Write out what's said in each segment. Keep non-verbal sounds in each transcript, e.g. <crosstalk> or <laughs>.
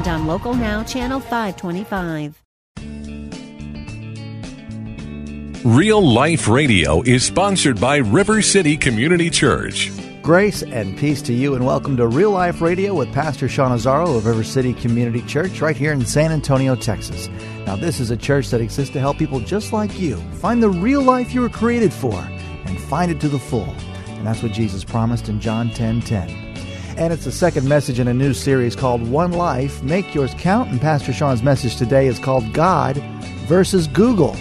and on Local Now, Channel 525. Real Life Radio is sponsored by River City Community Church. Grace and peace to you, and welcome to Real Life Radio with Pastor Sean Azzaro of River City Community Church right here in San Antonio, Texas. Now, this is a church that exists to help people just like you find the real life you were created for and find it to the full. And that's what Jesus promised in John 10 10. And it's the second message in a new series called One Life Make Yours Count. And Pastor Sean's message today is called God versus Google.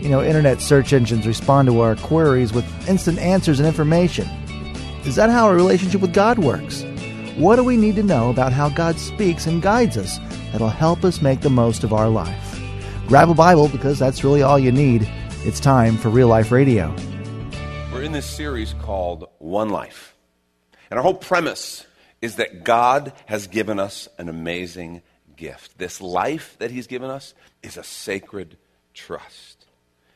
You know, internet search engines respond to our queries with instant answers and information. Is that how our relationship with God works? What do we need to know about how God speaks and guides us that'll help us make the most of our life? Grab a Bible because that's really all you need. It's time for Real Life Radio. We're in this series called One Life. And our whole premise is that God has given us an amazing gift. This life that He's given us is a sacred trust.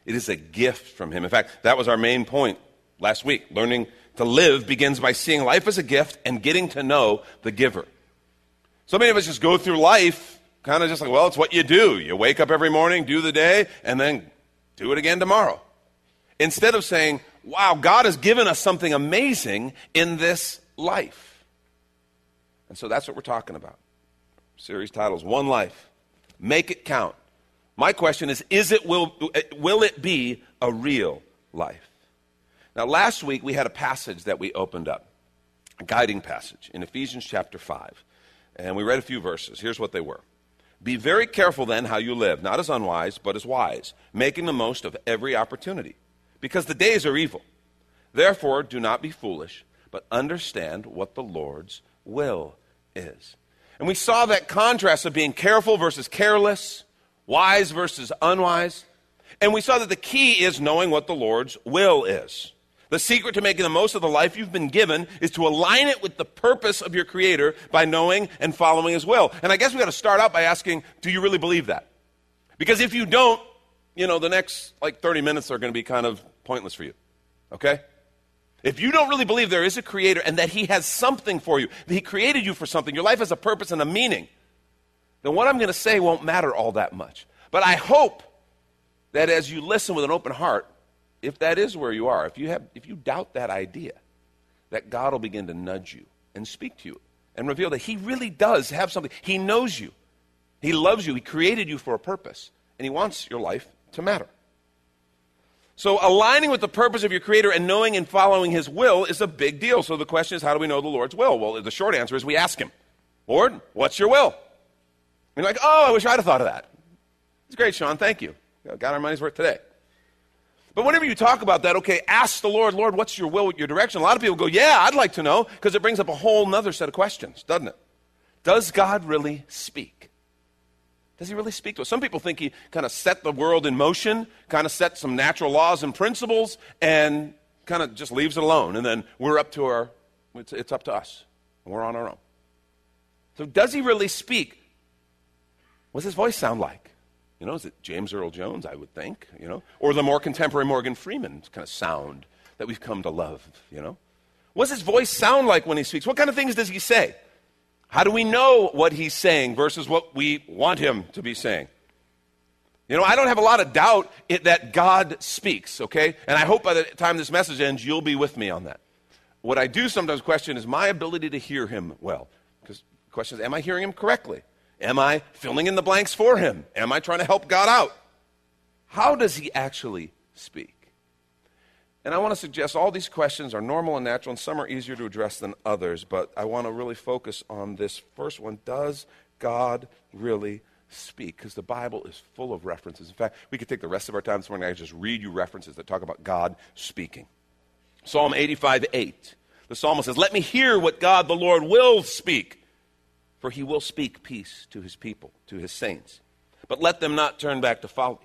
It is a gift from Him. In fact, that was our main point last week. Learning to live begins by seeing life as a gift and getting to know the giver. So many of us just go through life kind of just like, well, it's what you do. You wake up every morning, do the day, and then do it again tomorrow. Instead of saying, wow, God has given us something amazing in this life. And so that's what we're talking about. Series titles One Life. Make it count. My question is, is it will, will it be a real life? Now, last week we had a passage that we opened up, a guiding passage in Ephesians chapter 5. And we read a few verses. Here's what they were Be very careful then how you live, not as unwise, but as wise, making the most of every opportunity, because the days are evil. Therefore, do not be foolish, but understand what the Lord's will is. And we saw that contrast of being careful versus careless wise versus unwise. And we saw that the key is knowing what the Lord's will is. The secret to making the most of the life you've been given is to align it with the purpose of your Creator by knowing and following His will. And I guess we got to start out by asking, do you really believe that? Because if you don't, you know, the next like 30 minutes are going to be kind of pointless for you. Okay? If you don't really believe there is a Creator and that He has something for you, that He created you for something, your life has a purpose and a meaning, then what I'm going to say won't matter all that much. But I hope that as you listen with an open heart, if that is where you are, if you, have, if you doubt that idea, that God will begin to nudge you and speak to you and reveal that He really does have something. He knows you, He loves you, He created you for a purpose, and He wants your life to matter. So, aligning with the purpose of your Creator and knowing and following His will is a big deal. So, the question is, how do we know the Lord's will? Well, the short answer is we ask Him, Lord, what's your will? And you're like, oh, I wish I'd have thought of that. It's great, Sean. Thank you. Got our money's worth today. But whenever you talk about that, okay, ask the Lord, Lord, what's your will, your direction? A lot of people go, yeah, I'd like to know, because it brings up a whole other set of questions, doesn't it? Does God really speak? Does he really speak to us? Some people think he kind of set the world in motion, kind of set some natural laws and principles, and kind of just leaves it alone. And then we're up to our, it's, it's up to us. We're on our own. So does he really speak? What's his voice sound like? You know, is it James Earl Jones, I would think, you know? Or the more contemporary Morgan Freeman kind of sound that we've come to love, you know? What's his voice sound like when he speaks? What kind of things does he say? How do we know what he's saying versus what we want him to be saying? You know, I don't have a lot of doubt it, that God speaks, okay? And I hope by the time this message ends, you'll be with me on that. What I do sometimes question is my ability to hear him well. Because the question is, am I hearing him correctly? Am I filling in the blanks for him? Am I trying to help God out? How does he actually speak? And I want to suggest all these questions are normal and natural, and some are easier to address than others, but I want to really focus on this first one. Does God really speak? Because the Bible is full of references. In fact, we could take the rest of our time this morning and just read you references that talk about God speaking. Psalm 85 8. The psalmist says, Let me hear what God the Lord will speak for he will speak peace to his people, to his saints. but let them not turn back to folly.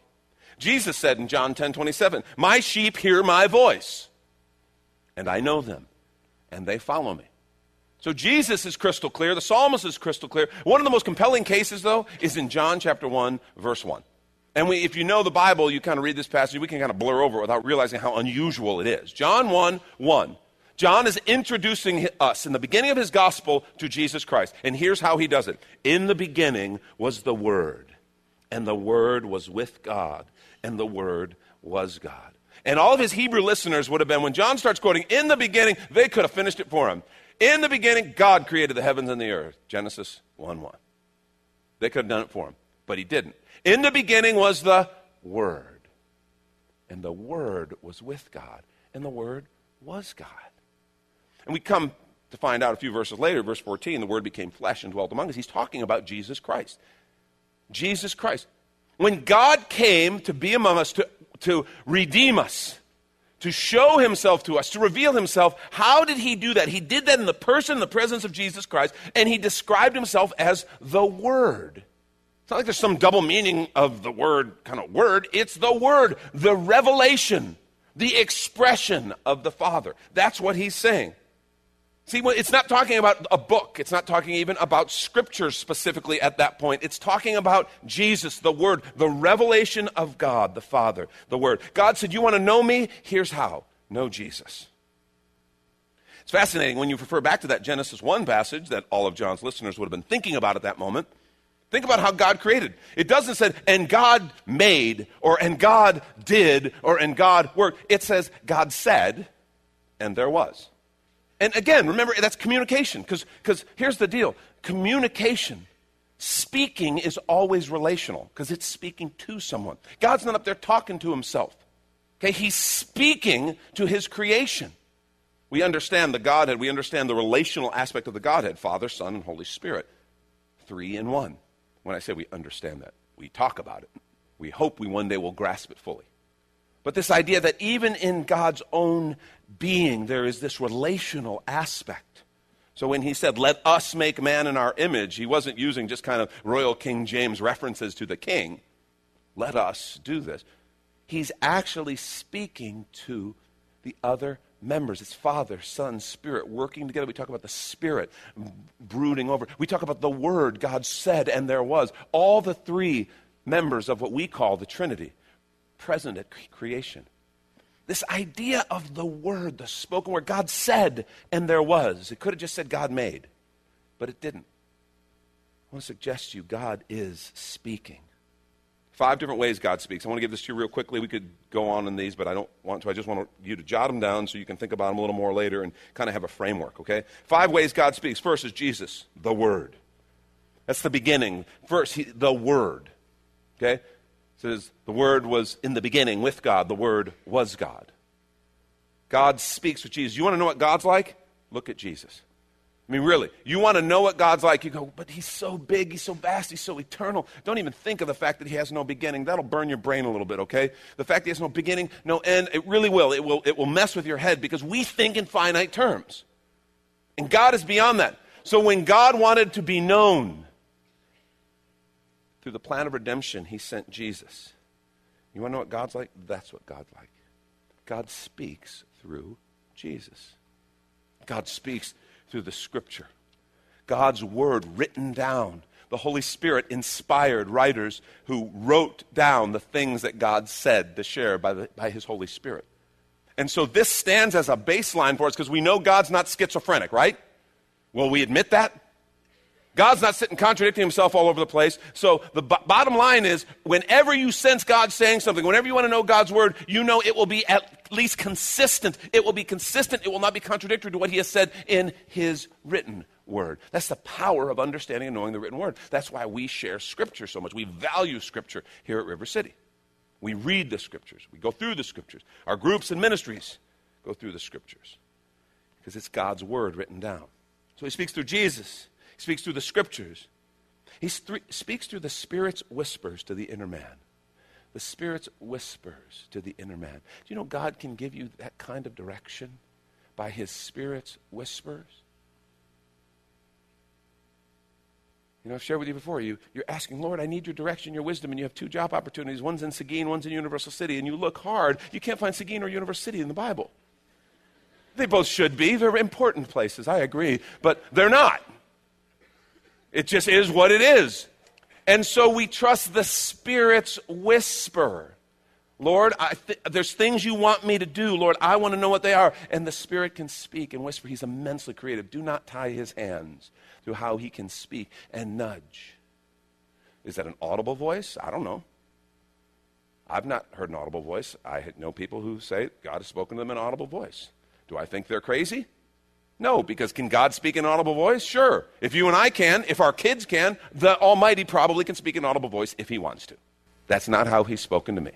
Jesus said in John 10 27, My sheep hear my voice, and I know them, and they follow me. So Jesus is crystal clear. The psalmist is crystal clear. One of the most compelling cases, though, is in John chapter 1, verse 1. And we, if you know the Bible, you kind of read this passage, we can kind of blur over it without realizing how unusual it is. John 1, 1. John is introducing us in the beginning of his gospel to Jesus Christ. And here's how he does it In the beginning was the Word, and the Word was with God, and the Word was God. And all of his Hebrew listeners would have been, when John starts quoting, in the beginning, they could have finished it for him. In the beginning, God created the heavens and the earth. Genesis 1 1. They could have done it for him, but he didn't. In the beginning was the Word, and the Word was with God, and the Word was God. And we come to find out a few verses later, verse 14, the Word became flesh and dwelt among us. He's talking about Jesus Christ. Jesus Christ. When God came to be among us, to, to redeem us, to show himself to us, to reveal himself. How did he do that? He did that in the person, the presence of Jesus Christ, and he described himself as the Word. It's not like there's some double meaning of the word kind of word. It's the Word, the revelation, the expression of the Father. That's what he's saying. See, it's not talking about a book. It's not talking even about scriptures specifically at that point. It's talking about Jesus, the Word, the revelation of God, the Father, the Word. God said, You want to know me? Here's how know Jesus. It's fascinating when you refer back to that Genesis 1 passage that all of John's listeners would have been thinking about at that moment. Think about how God created. It doesn't say, and God made, or and God did, or and God worked. It says, God said, and there was. And again, remember, that's communication, because here's the deal communication, speaking is always relational, because it's speaking to someone. God's not up there talking to himself. Okay, he's speaking to his creation. We understand the Godhead, we understand the relational aspect of the Godhead Father, Son, and Holy Spirit. Three in one. When I say we understand that, we talk about it. We hope we one day will grasp it fully. But this idea that even in God's own being, there is this relational aspect. So when he said, let us make man in our image, he wasn't using just kind of Royal King James references to the king. Let us do this. He's actually speaking to the other members. It's Father, Son, Spirit working together. We talk about the Spirit brooding over. We talk about the Word God said and there was. All the three members of what we call the Trinity present at creation. This idea of the word, the spoken word, God said, and there was. It could have just said God made, but it didn't. I want to suggest to you God is speaking. Five different ways God speaks. I want to give this to you real quickly. We could go on in these, but I don't want to. I just want you to jot them down so you can think about them a little more later and kind of have a framework, okay? Five ways God speaks. First is Jesus, the Word. That's the beginning. First, he, the Word. Okay? Says the Word was in the beginning with God, the Word was God. God speaks with Jesus. You want to know what God's like? Look at Jesus. I mean, really, you want to know what God's like? You go, but He's so big, He's so vast, He's so eternal. Don't even think of the fact that He has no beginning. That'll burn your brain a little bit, okay? The fact that He has no beginning, no end, it really will. It will, it will mess with your head because we think in finite terms. And God is beyond that. So when God wanted to be known, through the plan of redemption, he sent Jesus. You want to know what God's like? That's what God's like. God speaks through Jesus. God speaks through the scripture. God's word written down. The Holy Spirit inspired writers who wrote down the things that God said to share by, the, by His Holy Spirit. And so this stands as a baseline for us because we know God's not schizophrenic, right? Will we admit that? God's not sitting contradicting himself all over the place. So the b- bottom line is whenever you sense God saying something, whenever you want to know God's word, you know it will be at least consistent. It will be consistent. It will not be contradictory to what he has said in his written word. That's the power of understanding and knowing the written word. That's why we share scripture so much. We value scripture here at River City. We read the scriptures. We go through the scriptures. Our groups and ministries go through the scriptures because it's God's word written down. So he speaks through Jesus. He speaks through the scriptures. He th- speaks through the Spirit's whispers to the inner man. The Spirit's whispers to the inner man. Do you know God can give you that kind of direction by His Spirit's whispers? You know, I've shared with you before. You, you're asking, Lord, I need your direction, your wisdom, and you have two job opportunities. One's in Seguin, one's in Universal City, and you look hard. You can't find Seguin or Universal City in the Bible. They both should be. They're important places, I agree, but they're not. It just is what it is. And so we trust the Spirit's whisper. Lord, th- there's things you want me to do. Lord, I want to know what they are. And the Spirit can speak and whisper. He's immensely creative. Do not tie his hands to how he can speak and nudge. Is that an audible voice? I don't know. I've not heard an audible voice. I know people who say God has spoken to them in an audible voice. Do I think they're crazy? No, because can God speak in audible voice? Sure. If you and I can, if our kids can, the Almighty probably can speak in audible voice if He wants to. That's not how He's spoken to me.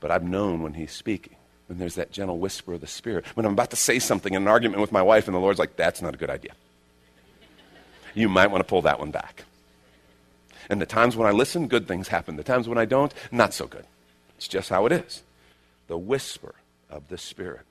But I've known when He's speaking. When there's that gentle whisper of the Spirit. When I'm about to say something in an argument with my wife, and the Lord's like, that's not a good idea. You might want to pull that one back. And the times when I listen, good things happen. The times when I don't, not so good. It's just how it is. The whisper of the Spirit.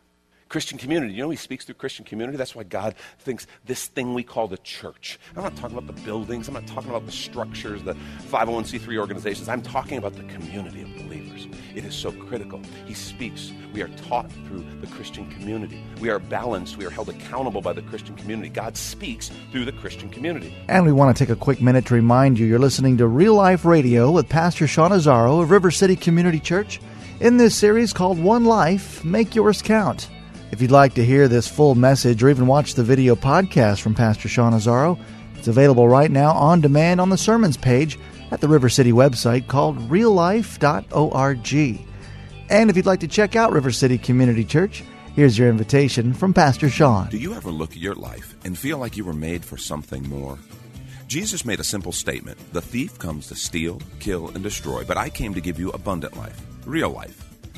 Christian community. You know, he speaks through Christian community. That's why God thinks this thing we call the church. I'm not talking about the buildings, I'm not talking about the structures, the 501c3 organizations. I'm talking about the community of believers. It is so critical. He speaks. We are taught through the Christian community. We are balanced. We are held accountable by the Christian community. God speaks through the Christian community. And we want to take a quick minute to remind you you're listening to Real Life Radio with Pastor Sean Azzaro of River City Community Church in this series called One Life Make Yours Count. If you'd like to hear this full message or even watch the video podcast from Pastor Sean Azzaro, it's available right now on demand on the sermons page at the River City website called reallife.org. And if you'd like to check out River City Community Church, here's your invitation from Pastor Sean. Do you ever look at your life and feel like you were made for something more? Jesus made a simple statement The thief comes to steal, kill, and destroy, but I came to give you abundant life, real life.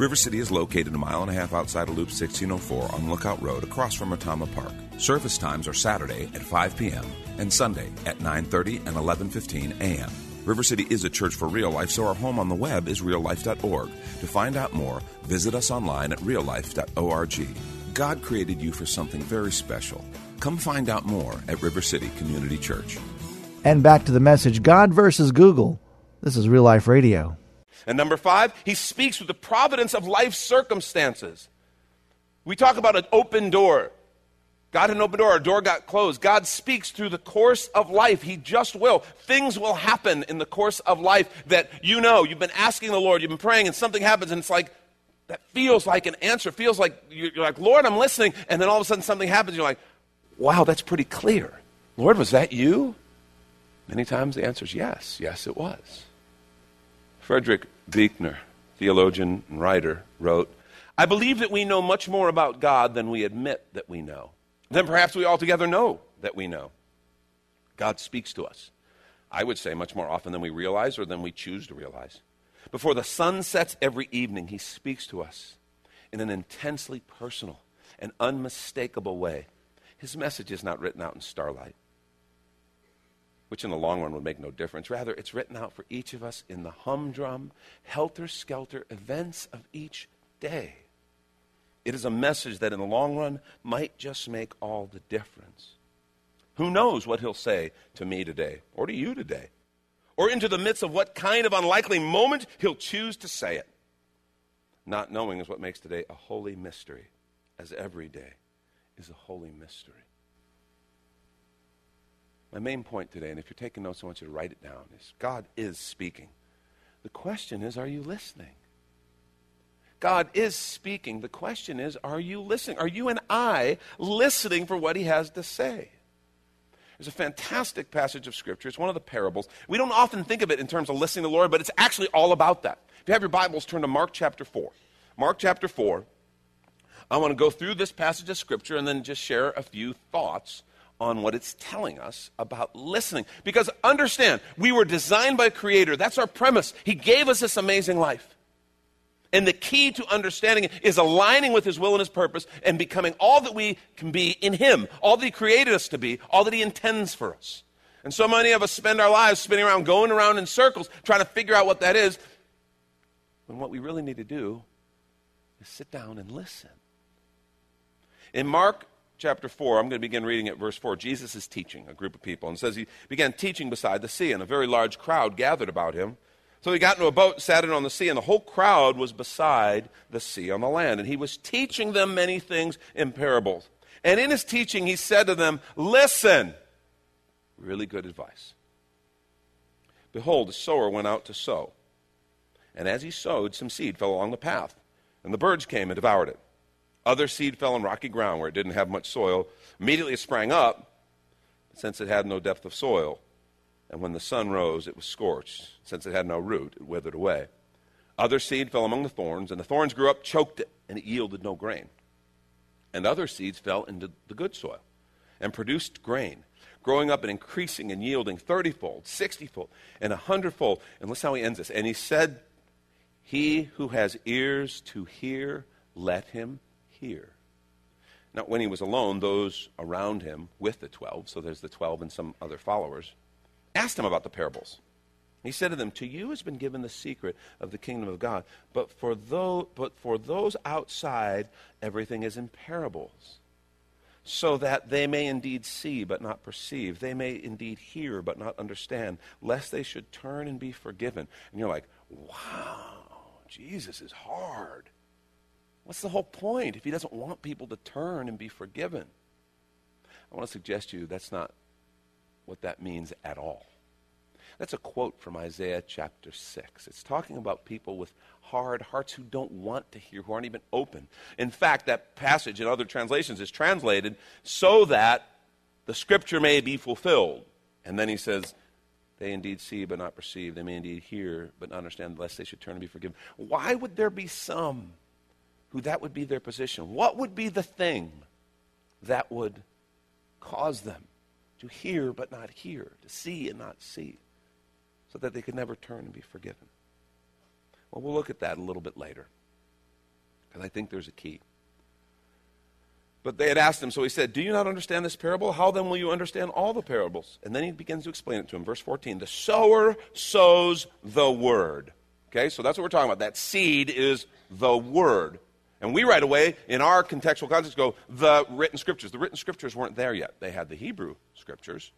River City is located a mile and a half outside of Loop 1604 on Lookout Road across from Retama Park. Service times are Saturday at 5 p.m. and Sunday at 9:30 and 11:15 a.m. River City is a church for real life, so our home on the web is reallife.org. To find out more, visit us online at reallife.org. God created you for something very special. Come find out more at River City Community Church. And back to the message God versus Google. This is Real Life Radio. And number five, he speaks with the providence of life circumstances. We talk about an open door. God had an open door, a door got closed. God speaks through the course of life. He just will. Things will happen in the course of life that you know. You've been asking the Lord, you've been praying, and something happens, and it's like, that feels like an answer. Feels like you're like, Lord, I'm listening. And then all of a sudden something happens. You're like, wow, that's pretty clear. Lord, was that you? Many times the answer is yes. Yes, it was. Frederick Buechner, theologian and writer, wrote, I believe that we know much more about God than we admit that we know. Then perhaps we altogether know that we know. God speaks to us. I would say much more often than we realize or than we choose to realize. Before the sun sets every evening, he speaks to us in an intensely personal and unmistakable way. His message is not written out in starlight which in the long run would make no difference. Rather, it's written out for each of us in the humdrum, helter skelter events of each day. It is a message that in the long run might just make all the difference. Who knows what he'll say to me today or to you today? Or into the midst of what kind of unlikely moment he'll choose to say it. Not knowing is what makes today a holy mystery, as every day is a holy mystery. My main point today, and if you're taking notes, I want you to write it down, is God is speaking. The question is, are you listening? God is speaking. The question is, are you listening? Are you and I listening for what he has to say? There's a fantastic passage of Scripture. It's one of the parables. We don't often think of it in terms of listening to the Lord, but it's actually all about that. If you have your Bibles, turn to Mark chapter 4. Mark chapter 4. I want to go through this passage of Scripture and then just share a few thoughts on what it's telling us about listening. Because understand, we were designed by creator. That's our premise. He gave us this amazing life. And the key to understanding it is aligning with His will and His purpose and becoming all that we can be in Him, all that He created us to be, all that He intends for us. And so many of us spend our lives spinning around, going around in circles, trying to figure out what that is, when what we really need to do is sit down and listen. In Mark chapter 4, I'm going to begin reading at verse 4. Jesus is teaching a group of people and says he began teaching beside the sea, and a very large crowd gathered about him. So he got into a boat, sat it on the sea, and the whole crowd was beside the sea on the land. And he was teaching them many things in parables. And in his teaching, he said to them, Listen. Really good advice. Behold, the sower went out to sow. And as he sowed, some seed fell along the path, and the birds came and devoured it. Other seed fell on rocky ground where it didn't have much soil. Immediately it sprang up, since it had no depth of soil. And when the sun rose, it was scorched. Since it had no root, it withered away. Other seed fell among the thorns, and the thorns grew up, choked it, and it yielded no grain. And other seeds fell into the good soil and produced grain, growing up and increasing and yielding thirtyfold, sixtyfold, and a hundredfold. And listen how he ends this. And he said, He who has ears to hear, let him hear. Now, when he was alone, those around him with the twelve, so there's the twelve and some other followers, asked him about the parables. He said to them, To you has been given the secret of the kingdom of God, but for those, but for those outside, everything is in parables, so that they may indeed see but not perceive. They may indeed hear but not understand, lest they should turn and be forgiven. And you're like, Wow, Jesus is hard. What's the whole point if he doesn't want people to turn and be forgiven? I want to suggest to you that's not what that means at all. That's a quote from Isaiah chapter 6. It's talking about people with hard hearts who don't want to hear, who aren't even open. In fact, that passage in other translations is translated so that the scripture may be fulfilled. And then he says, They indeed see but not perceive. They may indeed hear but not understand, lest they should turn and be forgiven. Why would there be some who that would be their position? What would be the thing that would cause them to hear but not hear, to see and not see, so that they could never turn and be forgiven? Well, we'll look at that a little bit later, because I think there's a key. But they had asked him, so he said, Do you not understand this parable? How then will you understand all the parables? And then he begins to explain it to him. Verse 14 The sower sows the word. Okay, so that's what we're talking about. That seed is the word. And we right away, in our contextual context, go, the written scriptures. The written scriptures weren't there yet. They had the Hebrew scriptures,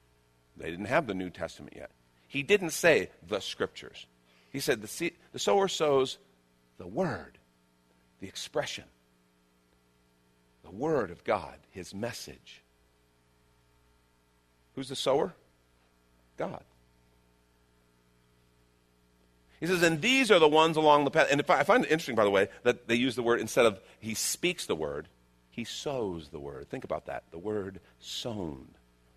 they didn't have the New Testament yet. He didn't say the scriptures. He said the, the sower sows the word, the expression, the word of God, his message. Who's the sower? God. He says, and these are the ones along the path. And I find it interesting, by the way, that they use the word instead of he speaks the word, he sows the word. Think about that. The word sown,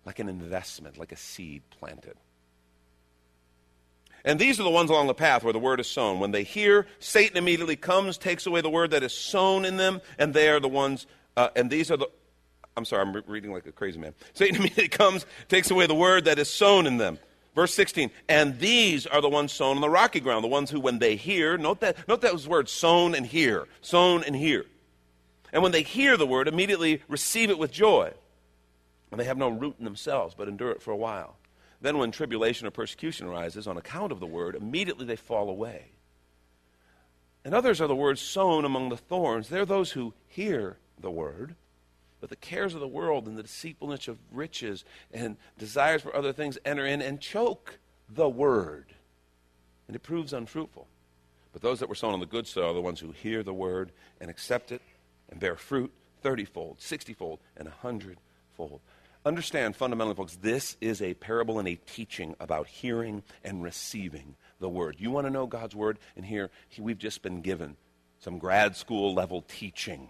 like an investment, like a seed planted. And these are the ones along the path where the word is sown. When they hear, Satan immediately comes, takes away the word that is sown in them, and they are the ones, uh, and these are the, I'm sorry, I'm re- reading like a crazy man. Satan <laughs> immediately comes, takes away the word that is sown in them. Verse 16, and these are the ones sown on the rocky ground, the ones who, when they hear, note that, note that those words, sown and hear, sown and hear. And when they hear the word, immediately receive it with joy. And they have no root in themselves, but endure it for a while. Then, when tribulation or persecution arises on account of the word, immediately they fall away. And others are the words sown among the thorns. They're those who hear the word but the cares of the world and the deceitfulness of riches and desires for other things enter in and choke the word. And it proves unfruitful. But those that were sown on the good soil are the ones who hear the word and accept it and bear fruit thirtyfold, sixtyfold, and a hundredfold. Understand fundamentally, folks, this is a parable and a teaching about hearing and receiving the word. You want to know God's word? And here, we've just been given some grad school level teaching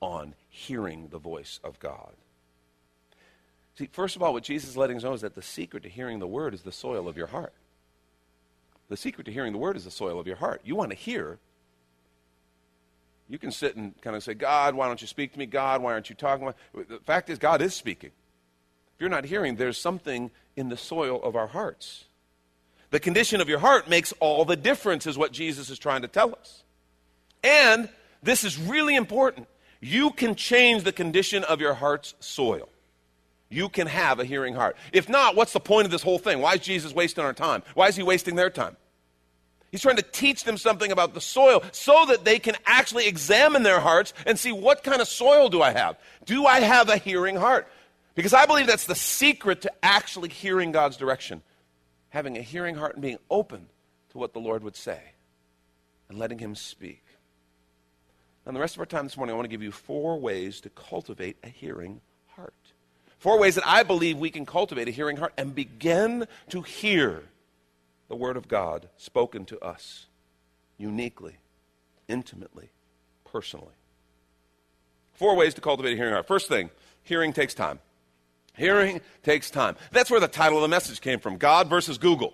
on hearing the voice of God. See, first of all, what Jesus is letting us know is that the secret to hearing the word is the soil of your heart. The secret to hearing the word is the soil of your heart. You want to hear. You can sit and kind of say, God, why don't you speak to me? God, why aren't you talking? The fact is, God is speaking. If you're not hearing, there's something in the soil of our hearts. The condition of your heart makes all the difference, is what Jesus is trying to tell us. And this is really important. You can change the condition of your heart's soil. You can have a hearing heart. If not, what's the point of this whole thing? Why is Jesus wasting our time? Why is he wasting their time? He's trying to teach them something about the soil so that they can actually examine their hearts and see what kind of soil do I have? Do I have a hearing heart? Because I believe that's the secret to actually hearing God's direction. Having a hearing heart and being open to what the Lord would say and letting Him speak. And the rest of our time this morning, I want to give you four ways to cultivate a hearing heart. Four ways that I believe we can cultivate a hearing heart and begin to hear the Word of God spoken to us uniquely, intimately, personally. Four ways to cultivate a hearing heart. First thing, hearing takes time. Hearing takes time. That's where the title of the message came from God versus Google.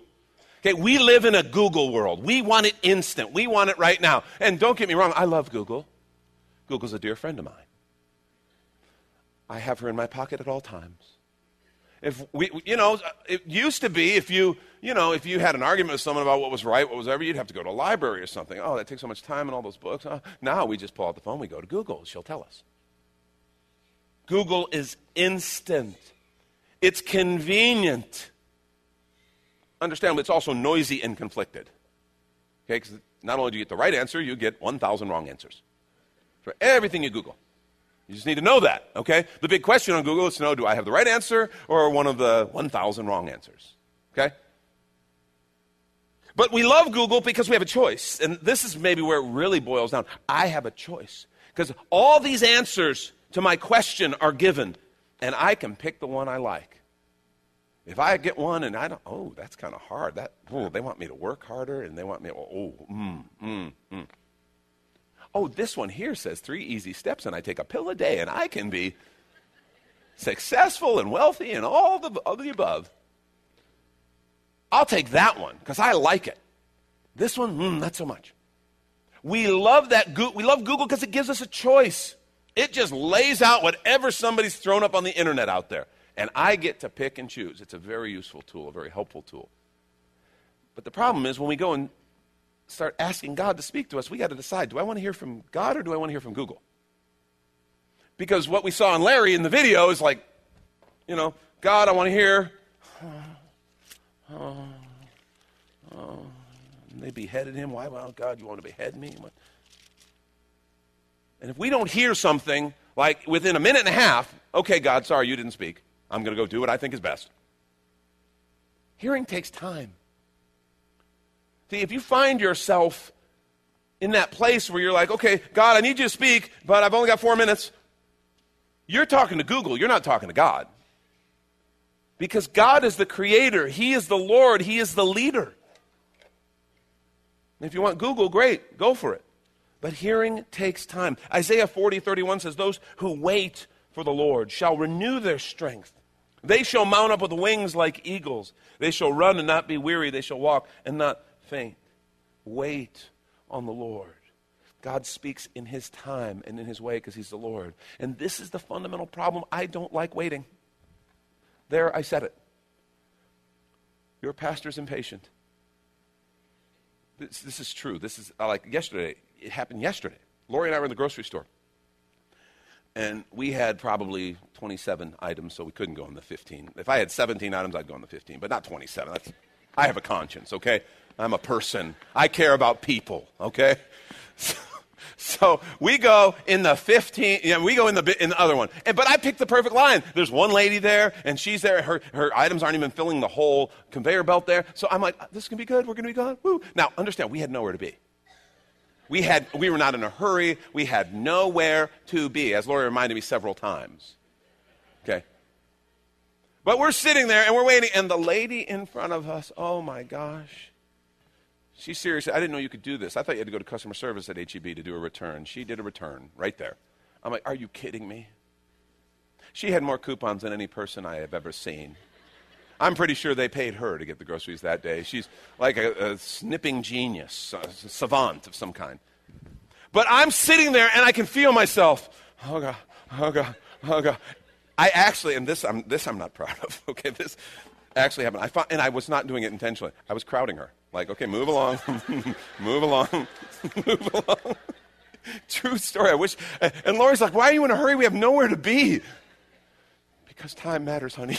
Okay, we live in a Google world. We want it instant. We want it right now. And don't get me wrong, I love Google. Google's a dear friend of mine. I have her in my pocket at all times. If we, you know, it used to be if you, you know, if you had an argument with someone about what was right, what was ever, you'd have to go to a library or something. Oh, that takes so much time and all those books. Oh, now we just pull out the phone, we go to Google. She'll tell us. Google is instant. It's convenient. Understand, it's also noisy and conflicted. Okay, because not only do you get the right answer, you get 1,000 wrong answers for everything you Google. You just need to know that, okay? The big question on Google is to know do I have the right answer or one of the 1,000 wrong answers, okay? But we love Google because we have a choice. And this is maybe where it really boils down. I have a choice. Because all these answers to my question are given, and I can pick the one I like. If I get one and I don't, oh, that's kind of hard. That, oh, they want me to work harder and they want me, oh, mm, mm, mm. Oh, this one here says three easy steps and I take a pill a day and I can be successful and wealthy and all the, all the above. I'll take that one because I like it. This one, mm, not so much. We love that. Go- we love Google because it gives us a choice. It just lays out whatever somebody's thrown up on the internet out there. And I get to pick and choose. It's a very useful tool, a very helpful tool. But the problem is when we go and start asking God to speak to us, we got to decide do I want to hear from God or do I want to hear from Google? Because what we saw in Larry in the video is like, you know, God, I want to hear. Oh, oh, they beheaded him. Why? Well, God, you want to behead me? And if we don't hear something like within a minute and a half, okay, God, sorry, you didn't speak. I'm going to go do what I think is best. Hearing takes time. See, if you find yourself in that place where you're like, okay, God, I need you to speak, but I've only got four minutes, you're talking to Google, you're not talking to God. Because God is the creator, He is the Lord, He is the leader. if you want Google, great, go for it. But hearing takes time. Isaiah 40, 31 says, Those who wait for the Lord shall renew their strength. They shall mount up with wings like eagles. They shall run and not be weary. They shall walk and not faint. Wait on the Lord. God speaks in His time and in His way because He's the Lord. And this is the fundamental problem. I don't like waiting. There, I said it. Your pastor's impatient. This, this is true. This is like yesterday. It happened yesterday. Lori and I were in the grocery store. And we had probably 27 items, so we couldn't go on the 15. If I had 17 items, I'd go on the 15, but not 27. That's, I have a conscience, okay? I'm a person. I care about people, okay? <laughs> So, we go in the 15, you know, we go in the, in the other one. And, but I picked the perfect line. There's one lady there, and she's there. Her, her items aren't even filling the whole conveyor belt there. So I'm like, this is going to be good. We're going to be good. Woo. Now, understand, we had nowhere to be. We, had, we were not in a hurry. We had nowhere to be, as Lori reminded me several times. Okay? But we're sitting there and we're waiting, and the lady in front of us, oh my gosh, She's serious. I didn't know you could do this. I thought you had to go to customer service at HEB to do a return. She did a return right there. I'm like, are you kidding me? She had more coupons than any person I have ever seen. I'm pretty sure they paid her to get the groceries that day. She's like a, a snipping genius, a savant of some kind. But I'm sitting there and I can feel myself. Oh God, oh God, oh God. I actually, and this I'm, this I'm not proud of. <laughs> Okay, this actually happened. I found, and I was not doing it intentionally. I was crowding her. Like, okay, move along, <laughs> move along, <laughs> move along. <laughs> True story. I wish. And Lori's like, why are you in a hurry? We have nowhere to be. Because time matters, honey.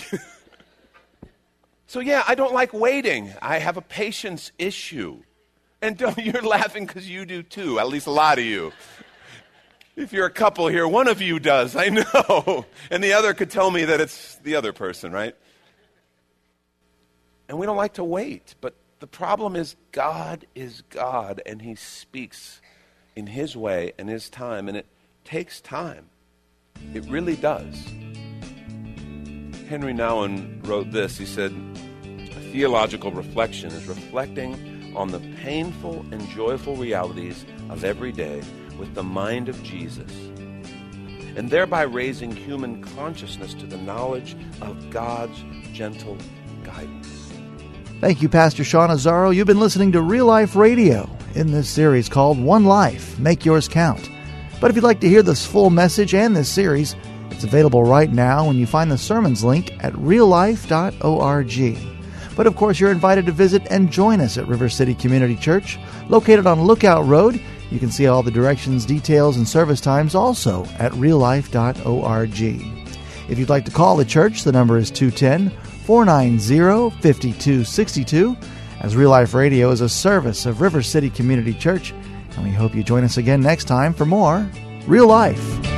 so, yeah, I don't like waiting. I have a patience issue. And don't, you're laughing because you do too, at least a lot of you. If you're a couple here, one of you does, I know. And the other could tell me that it's the other person, right? And we don't like to wait. But the problem is, God is God, and He speaks in His way and His time, and it takes time. It really does. Henri Nouwen wrote this. He said, A theological reflection is reflecting on the painful and joyful realities of every day with the mind of Jesus, and thereby raising human consciousness to the knowledge of God's gentle guidance. Thank you, Pastor Sean Azzaro. You've been listening to Real Life Radio in this series called One Life Make Yours Count. But if you'd like to hear this full message and this series, it's available right now when you find the sermons link at reallife.org. But of course, you're invited to visit and join us at River City Community Church, located on Lookout Road. You can see all the directions, details, and service times also at reallife.org. If you'd like to call the church, the number is 210 490 5262. As Real Life Radio is a service of River City Community Church, and we hope you join us again next time for more Real Life.